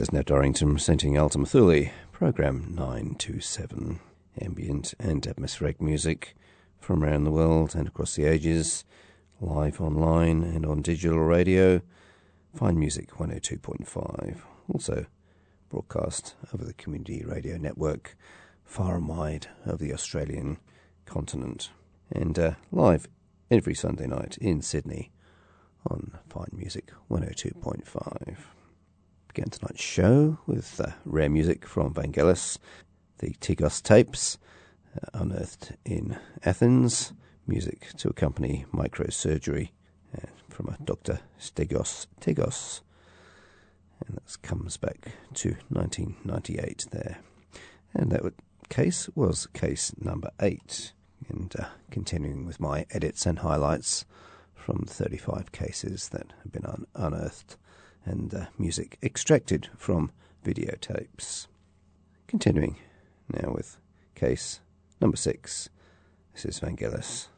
Is Ned Dorrington presenting Ultima Thule, program 927. Ambient and atmospheric music from around the world and across the ages, live online and on digital radio. Fine Music 102.5. Also broadcast over the community radio network far and wide over the Australian continent. And uh, live every Sunday night in Sydney on Fine Music 102.5 began tonight's show with uh, rare music from Vangelis, the Tigos tapes, uh, unearthed in Athens, music to accompany microsurgery uh, from a Dr. Stegos Tigos. And that comes back to 1998 there. And that case was case number eight. And uh, continuing with my edits and highlights from 35 cases that have been un- unearthed and uh, music extracted from videotapes. Continuing now with case number six. This is Vangelis.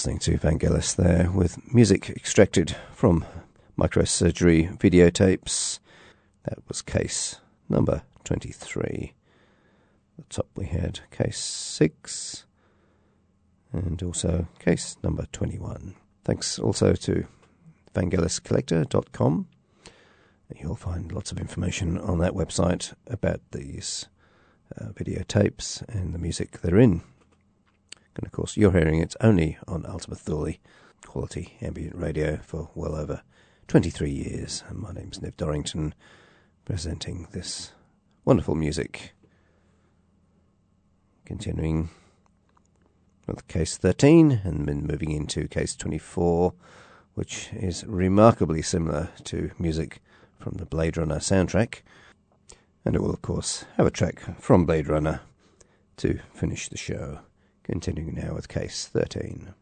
Listening to Vangelis there with music extracted from microsurgery videotapes. That was case number 23. At the top we had case 6 and also case number 21. Thanks also to vangeliscollector.com. You'll find lots of information on that website about these uh, videotapes and the music they're in. Of course, you're hearing it only on Ultima Thule, quality ambient radio for well over 23 years. And my name's Nev Dorrington, presenting this wonderful music. Continuing with case 13 and then moving into case 24, which is remarkably similar to music from the Blade Runner soundtrack. And it will, of course, have a track from Blade Runner to finish the show. Continuing now with case 13.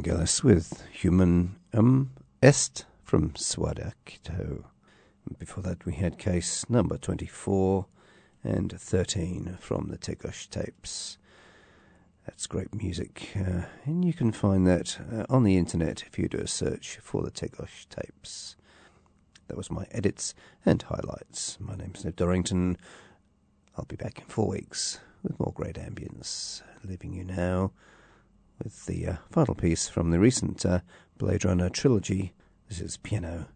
With Human Um Est from Swadakito. Before that, we had case number 24 and 13 from the Tegosh tapes. That's great music, uh, and you can find that uh, on the internet if you do a search for the Tegosh tapes. That was my edits and highlights. My name's Ned Dorrington. I'll be back in four weeks with more great ambience, leaving you now with the uh, final piece from the recent uh, Blade Runner trilogy. This is Piano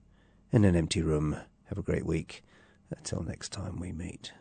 in an Empty Room. Have a great week. Until next time we meet.